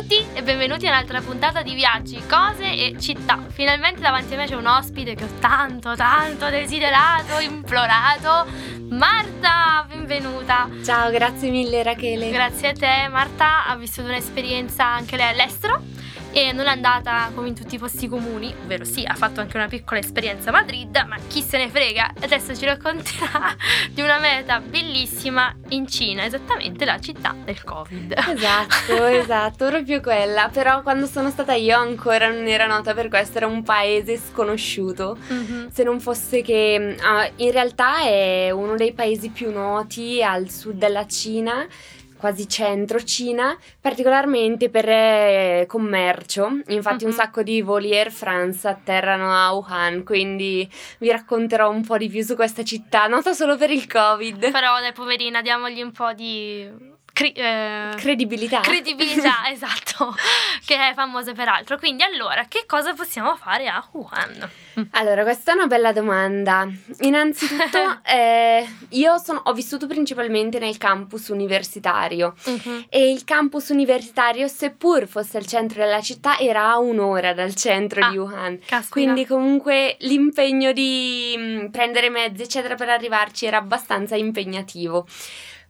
tutti e benvenuti a un'altra puntata di viaggi, cose e città. Finalmente davanti a me c'è un ospite che ho tanto, tanto desiderato, implorato. Marta, benvenuta. Ciao, grazie mille Rachele. Grazie a te. Marta ha vissuto un'esperienza anche lei all'estero e non è andata come in tutti i posti comuni, ovvero sì, ha fatto anche una piccola esperienza a Madrid, ma chi se ne frega, adesso ci racconterà di una meta bellissima in Cina, esattamente la città del Covid. Esatto, esatto, proprio quella, però quando sono stata io ancora non era nota per questo, era un paese sconosciuto, mm-hmm. se non fosse che uh, in realtà è uno dei paesi più noti al sud della Cina quasi centro Cina, particolarmente per eh, commercio. Infatti uh-huh. un sacco di voli Air France atterrano a Wuhan, quindi vi racconterò un po' di più su questa città, nota solo per il Covid. Però dai poverina, diamogli un po' di Cri- eh, credibilità. Credibilità, esatto, che è famosa peraltro. Quindi allora, che cosa possiamo fare a Wuhan? Allora, questa è una bella domanda. Innanzitutto, eh, io sono, ho vissuto principalmente nel campus universitario uh-huh. e il campus universitario, seppur fosse al centro della città, era a un'ora dal centro ah, di Wuhan. Caspita. Quindi comunque l'impegno di mh, mm, prendere mezzi, eccetera, per arrivarci era abbastanza impegnativo.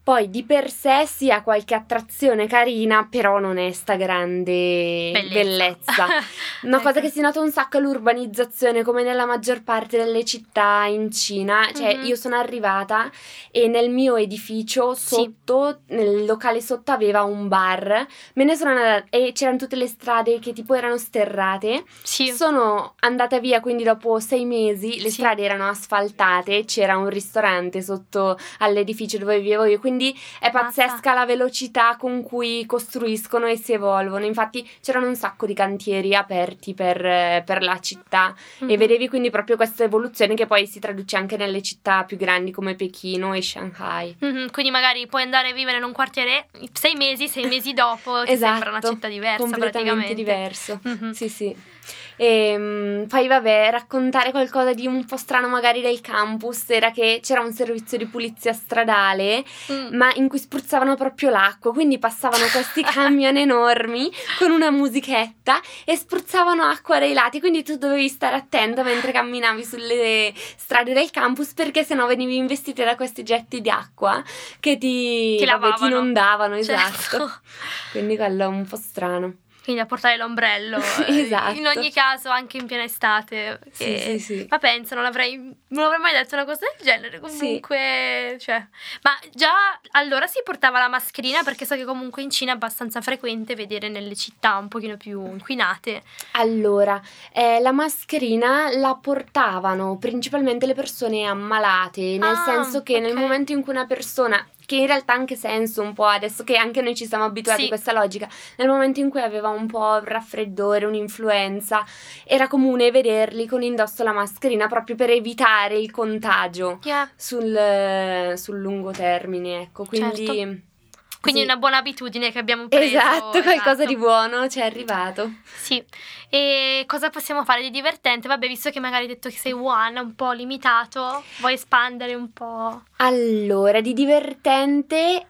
Poi di per sé si ha qualche attrazione carina, però non è sta grande bellezza. bellezza. Una ecco. cosa che si nota un sacco è l'urbanizzazione, come nella maggior parte delle città in Cina. Cioè, mm-hmm. io sono arrivata e nel mio edificio sotto, sì. nel locale sotto, aveva un bar. Me ne sono andata e c'erano tutte le strade che tipo erano sterrate. Sì. Sono andata via, quindi dopo sei mesi le sì. strade erano asfaltate, c'era un ristorante sotto all'edificio dove vivevo io, quindi quindi è pazzesca la velocità con cui costruiscono e si evolvono. Infatti c'erano un sacco di cantieri aperti per, per la città mm-hmm. e vedevi quindi proprio questa evoluzione che poi si traduce anche nelle città più grandi come Pechino e Shanghai. Mm-hmm. Quindi magari puoi andare a vivere in un quartiere sei mesi, sei mesi dopo, esatto, sembra una città diversa completamente diverso. Mm-hmm. Sì, sì. E ehm, poi vabbè, raccontare qualcosa di un po' strano magari del campus era che c'era un servizio di pulizia stradale, mm. ma in cui spruzzavano proprio l'acqua, quindi passavano questi camion enormi con una musichetta e spruzzavano acqua dai lati, quindi tu dovevi stare attento mentre camminavi sulle strade del campus perché sennò venivi investita da questi getti di acqua che ti, ti, vabbè, ti inondavano, certo. esatto. Quindi quello è un po' strano quindi a portare l'ombrello. esatto. In ogni caso, anche in piena estate. Sì, sì, sì. Ma penso, non avrei, non avrei mai detto una cosa del genere. Comunque, sì. cioè. Ma già allora si portava la mascherina perché so che comunque in Cina è abbastanza frequente vedere nelle città un pochino più inquinate. Allora, eh, la mascherina la portavano principalmente le persone ammalate, nel ah, senso che okay. nel momento in cui una persona che in realtà ha anche senso un po' adesso che anche noi ci siamo abituati sì. a questa logica. Nel momento in cui aveva un po' un raffreddore, un'influenza, era comune vederli con indosso la mascherina proprio per evitare il contagio yeah. sul, sul, lungo termine, ecco, quindi... Certo. Quindi sì. una buona abitudine che abbiamo preso. Esatto, qualcosa esatto. di buono ci è arrivato. Sì. E cosa possiamo fare di divertente? Vabbè, visto che magari hai detto che sei one, un po' limitato, vuoi espandere un po'? Allora, di divertente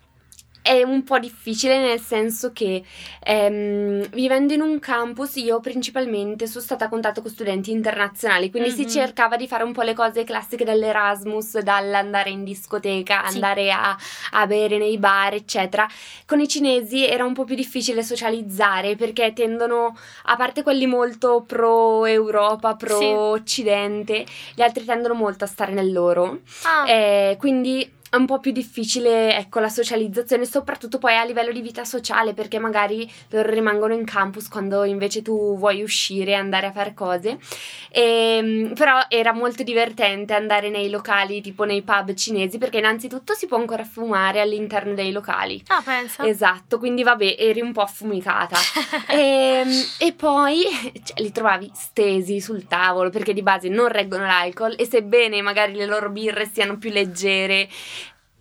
è un po' difficile nel senso che ehm, vivendo in un campus io principalmente sono stata a contatto con studenti internazionali, quindi mm-hmm. si cercava di fare un po' le cose classiche dell'Erasmus, dall'andare in discoteca, sì. andare a, a, bere nei bar, eccetera. Con i cinesi era un po' più difficile socializzare perché tendono, a parte quelli molto pro Europa, pro sì. Occidente, gli altri tendono molto a stare nel loro. Ah. Eh, quindi è un po' più difficile, ecco, la socializzazione, soprattutto poi a livello di vita sociale, perché magari loro rimangono in campus quando invece tu vuoi uscire e andare a fare cose. E, ehm, però era molto divertente andare nei locali, tipo nei pub cinesi, perché innanzitutto si può ancora fumare all'interno dei locali. Ah, penso. Esatto, quindi vabbè, eri un po' affumicata. e, ehm, e, poi cioè, li trovavi stesi sul tavolo, perché di base non reggono l'alcol e sebbene magari le loro birre siano più leggere,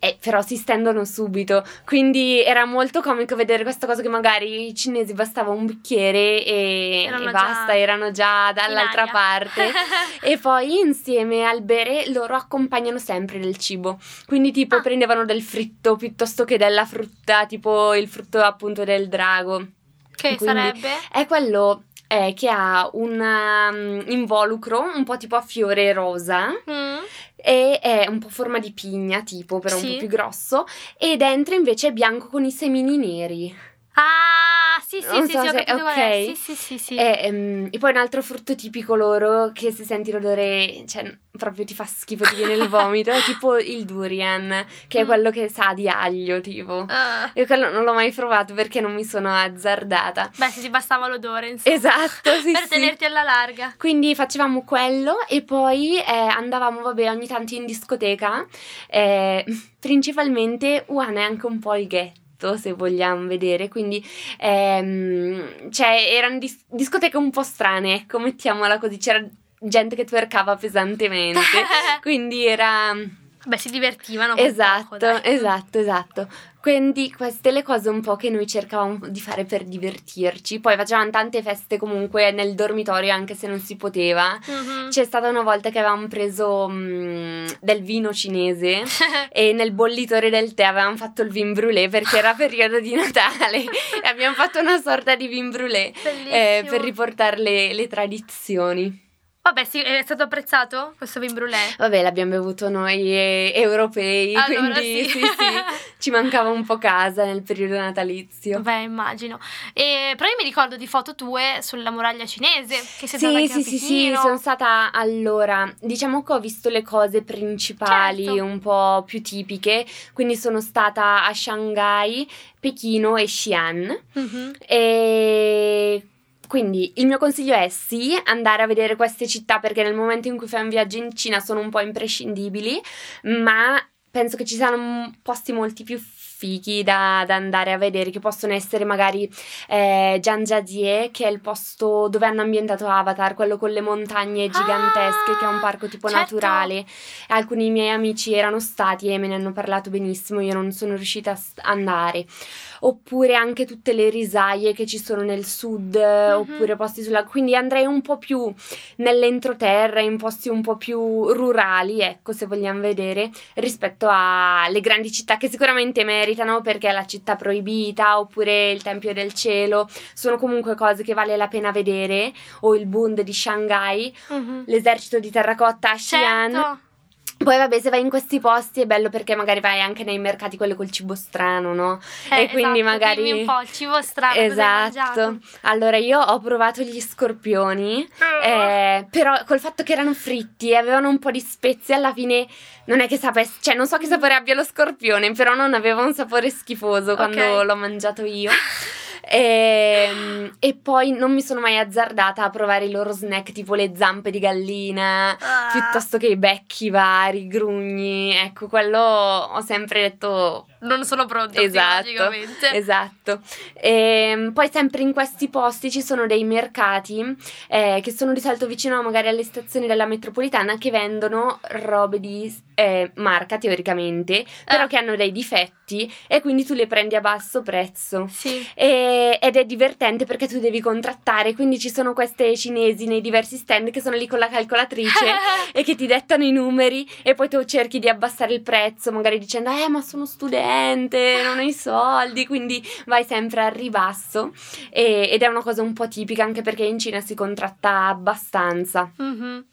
eh, però si stendono subito, quindi era molto comico vedere questa cosa che magari i cinesi bastava un bicchiere e, e basta, erano già dall'altra parte. e poi insieme al bere loro accompagnano sempre del cibo, quindi tipo ah. prendevano del fritto piuttosto che della frutta, tipo il frutto appunto del drago. Che Quindi sarebbe? È quello eh, che ha un um, involucro un po' tipo a fiore rosa Mm. E è un po' forma di pigna tipo, però un Sì. po' più grosso e dentro invece è bianco con i semini neri. Ah, sì, sì, Non sì, so sì, se- ok. Sì, sì, sì, sì. E, ehm, e poi un altro frutto tipico loro che se senti l'odore, cioè proprio ti fa schifo, ti viene il vomito, è tipo il durian, che è Mm. quello che sa di aglio tipo. Ah. Io quello non l'ho mai provato perché non mi sono azzardata. Beh, se ti bastava l'odore, insomma. Esatto, sì, per sì. tenerti alla larga. Quindi facevamo quello e poi eh, andavamo, vabbè, ogni tanto in discoteca, eh, principalmente Wuhan è anche un po' il ghetto, se vogliamo vedere, quindi ehm, cioè, erano dis- discoteche un po' strane, ecco, mettiamola così, c'era gente che twerkava pesantemente, quindi era... Beh, si divertivano. Esatto, poco, esatto, esatto. Quindi queste le cose un po' che noi cercavamo di fare per divertirci. Poi facevamo tante feste comunque nel dormitorio anche se non si poteva. Mhm. C'è stata una volta che avevamo preso mm, del vino cinese e nel bollitore del tè avevamo fatto il vin brûlé perché era periodo di Natale e abbiamo fatto una sorta di vin brûlé eh, per riportare le, le tradizioni. Vabbè, sì, è stato apprezzato questo vin brûlé? Vabbè, l'abbiamo bevuto noi eh, europei, Allora quindi sì. sì, sì, ci mancava un po' casa nel periodo natalizio. Beh, immagino. E, però io mi ricordo di foto tue sulla muraglia cinese, che sei stata Sì, anche a sì, sì, sì, sono stata allora, diciamo che ho visto le cose principali Certo. un po' più tipiche, quindi sono stata a Shanghai, Pechino e Xi'an Mhm. e quindi il mio consiglio è sì, andare a vedere queste città perché nel momento in cui fai un viaggio in Cina sono un po' imprescindibili, ma penso che ci siano posti molti più fighi da, da andare a vedere, che possono essere magari eh, Zhangjiajie, che è il posto dove hanno ambientato Avatar, quello con le montagne gigantesche, che è un parco tipo certo. naturale. Alcuni miei amici erano stati e me ne hanno parlato benissimo, io non sono riuscita a andare. Oppure anche tutte le risaie che ci sono nel sud, oppure posti sulla... Quindi andrei un po' più nell'entroterra, in posti un po' più rurali, ecco, se vogliamo vedere, rispetto alle grandi città che sicuramente meritano perché è la città proibita, oppure il Tempio del Cielo, sono comunque cose che vale la pena vedere, o il Bund di Shanghai, Mhm. l'esercito di terracotta a Xi'an. Certo. Poi vabbè, se vai in questi posti è bello perché magari vai anche nei mercati quelli col cibo strano, no? Eh, e quindi esatto, magari dimmi un po' il cibo strano. Esatto. Allora io ho provato gli scorpioni, eh, però col fatto che erano fritti e avevano un po' di spezie, alla fine non è che sapesse, cioè non so che sapore abbia lo scorpione, però non aveva un sapore schifoso quando Ok. l'ho mangiato io. Ehm, E, poi non mi sono mai azzardata a provare i loro snack tipo le zampe di gallina, Ah. piuttosto che i becchi vari, i grugni. Ecco, quello ho sempre detto Non sono pronta Esatto. Esatto. Ehm, poi sempre in questi posti ci sono dei mercati eh, che sono di solito vicino magari alle stazioni della metropolitana che vendono robe di eh, marca teoricamente, però Ah. che hanno dei difetti e quindi tu le prendi a basso prezzo. Sì. E- ed è divertente perché tu devi contrattare, quindi ci sono queste cinesi nei diversi stand che sono lì con la calcolatrice e che ti dettano i numeri e poi tu cerchi di abbassare il prezzo, magari dicendo "Eh, ma sono studente, non ho i soldi", quindi vai sempre al ribasso e- ed è una cosa un po' tipica anche perché in Cina si contratta abbastanza. Mhm.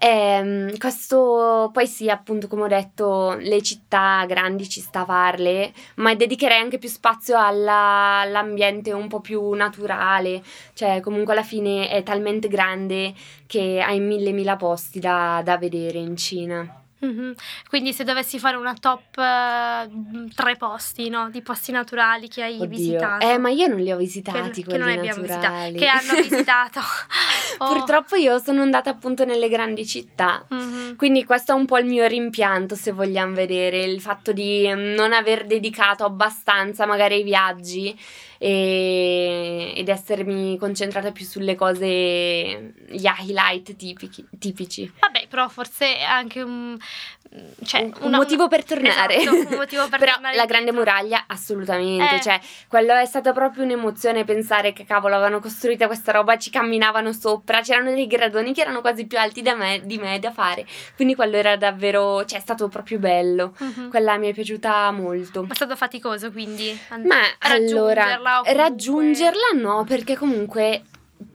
Ehm, questo poi sì, appunto, come ho detto, le città grandi ci sta a farle, ma dedicherei anche più spazio alla- all'ambiente un po' più naturale, cioè comunque alla fine è talmente grande che hai mille mila posti da, da vedere in Cina. Mhm. Quindi se dovessi fare una top eh, tre posti, no? Di posti naturali che hai Oddio. visitato. Eh, ma io non li ho che, visitati che non quelli abbiamo visitato. naturali. Che hanno visitato. Oh. Purtroppo io sono andata appunto nelle grandi città. Mhm. Quindi questo è un po' il mio rimpianto, se vogliamo vedere, il fatto di mm, non aver dedicato abbastanza magari ai viaggi e- ed essermi concentrata più sulle cose, gli highlight tipici. tipici. Vabbè, però forse anche un- cioè, un, una- motivo per tornare. Esatto, un motivo per Però tornare la grande muraglia assolutamente, Eh. cioè quello è stata proprio un'emozione pensare che cavolo avevano costruita questa roba, ci camminavano sopra, c'erano dei gradoni che erano quasi più alti da me, di me da fare, quindi quello era davvero, cioè è stato proprio bello, Mhm. quella mi è piaciuta molto. Ma è stato faticoso quindi? an- Ma allora, raggiungerla o comunque- raggiungerla no, perché comunque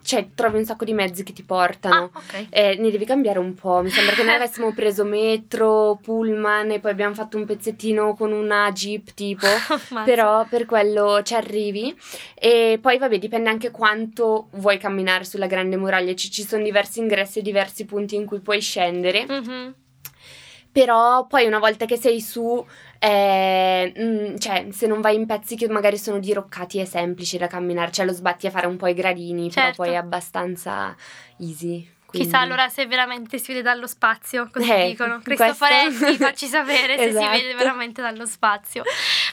cioè, trovi un sacco di mezzi che ti Ah, portano. ok. Eh, ne devi cambiare un po'. Mi sembra che noi avessimo preso metro, pullman e poi abbiamo fatto un pezzettino con una jeep tipo. Però per quello ci arrivi. E poi, vabbè, dipende anche quanto vuoi camminare sulla grande muraglia. Ci, ci sono diversi ingressi e diversi punti in cui puoi scendere. Mhm. Però poi una volta che sei su, eh, mm, cioè se non vai in pezzi che magari sono diroccati è semplice da camminare, cioè lo sbatti a fare un po' i gradini, Certo. però poi è abbastanza easy. Quindi- Chissà allora se veramente si vede dallo spazio, così Eh, dicono. questo- Cristoforetti, facci sapere se si Esatto. vede veramente dallo spazio.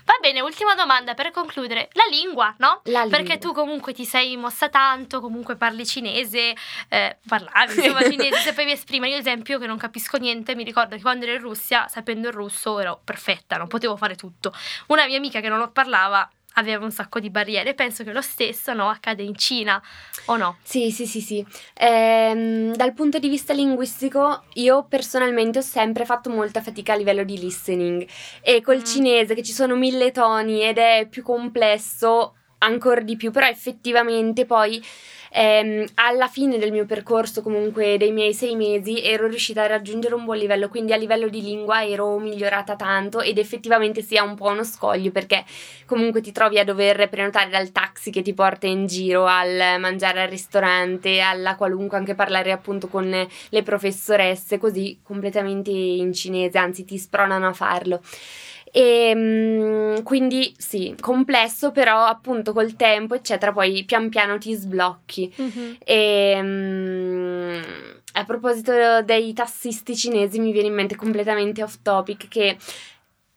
Va bene, ultima domanda per concludere. La lingua, no? La Perché lingua. tu comunque ti sei mossa tanto, comunque parli cinese, eh, parlavi insomma cinese, sapevi esprimere. Io, ad esempio, che non capisco niente, mi ricordo che quando ero in Russia, sapendo il russo, ero perfetta, non potevo fare tutto. Una mia amica che non lo parlava aveva un sacco di barriere. Penso che lo stesso, no, accade in Cina, o no? Sì, sì, sì, sì. Ehm, dal punto di vista linguistico, io personalmente ho sempre fatto molta fatica a livello di listening e col Mm. cinese che ci sono mille toni ed è più complesso ancora di più, però effettivamente poi ehm, alla fine del mio percorso, comunque dei miei sei mesi, ero riuscita a raggiungere un buon livello, quindi a livello di lingua ero migliorata tanto ed effettivamente sia un po' uno scoglio perché comunque ti trovi a dover prenotare dal taxi che ti porta in giro al mangiare al ristorante, alla qualunque, anche parlare appunto con le professoresse, così completamente in cinese, anzi ti spronano a farlo. E mm, quindi sì, complesso, però appunto col tempo, eccetera, poi pian piano ti sblocchi. E mm, a proposito dei tassisti cinesi, mi viene in mente completamente off topic che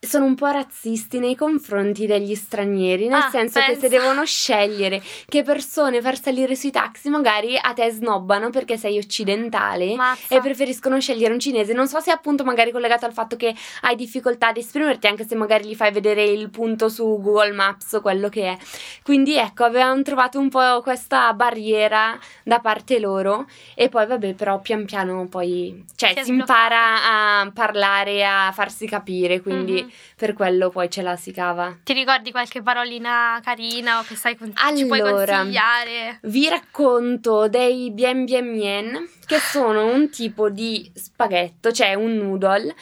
sono un po' razzisti nei confronti degli stranieri, nel Ah, senso che pensa. se devono scegliere che persone far salire sui taxi, magari a te snobbano perché sei occidentale Mazza. e preferiscono scegliere un cinese. Non so se è appunto magari collegato al fatto che hai difficoltà ad esprimerti, anche se magari gli fai vedere il punto su Google Maps o quello che è. Quindi ecco, avevamo trovato un po' questa barriera da parte loro e poi vabbè, però pian piano poi, cioè Si si impara a parlare, a farsi capire, quindi Mhm. Per quello poi ce la si cava. Ti ricordi qualche parolina carina o che sai con- ci puoi Allora. consigliare? Vi racconto dei bien bien mien, che sono un tipo di spaghetto, cioè un noodle,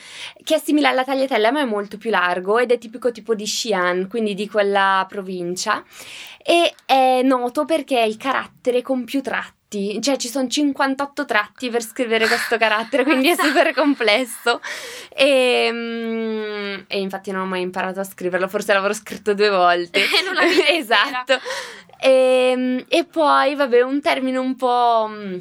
che è simile alla tagliatella ma è molto più largo ed è tipico tipo di Xi'an, quindi di quella provincia, e è noto perché il carattere con più tratti. Cioè ci sono 58 tratti per scrivere questo carattere, quindi è super complesso. E, mm, e infatti non ho mai imparato a scriverlo, forse l'avrò scritto due volte. Non la vedi intera. esatto. E, e poi, vabbè, un termine un po' mm,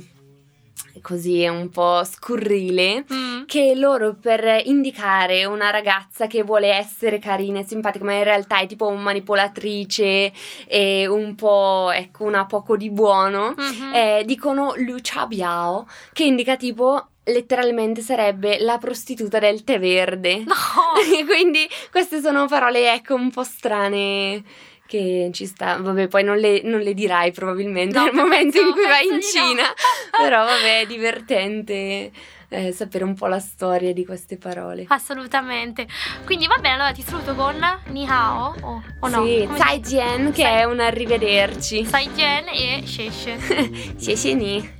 così, un po' scurrile. Mm. Che loro per indicare una ragazza che vuole essere carina e simpatica, ma in realtà è tipo un manipolatrice e un po', ecco, una poco di buono, Mhm. eh, dicono Lu Cha Biao, che indica tipo letteralmente sarebbe la prostituta del tè verde. No! Quindi queste sono parole, ecco, un po' strane che ci sta. Vabbè, poi non le, non le dirai probabilmente No, nel momento in cui vai in di no. Cina. Però vabbè, è divertente eh, sapere un po' la storia di queste parole. Assolutamente. Quindi va bene, allora ti saluto con Ni Hao o, o no? sì, Zai Jian, che Sai- è un arrivederci. Sai Jen e Sheshe. Xie xie ni.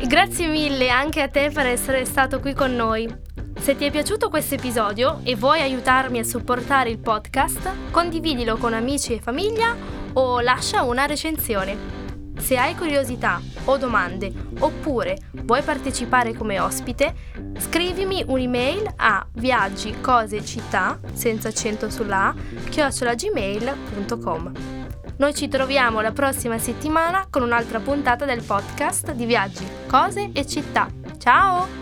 Grazie mille anche a te per essere stato qui con noi. Se ti è piaciuto questo episodio e vuoi aiutarmi a supportare il podcast, condividilo con amici e famiglia o lascia una recensione. Se hai curiosità o domande oppure vuoi partecipare come ospite, scrivimi un'email a viaggi cose città senza accento sulla a chiocciolagmail.com. Noi ci troviamo la prossima settimana con un'altra puntata del podcast di viaggi, cose e città. Ciao!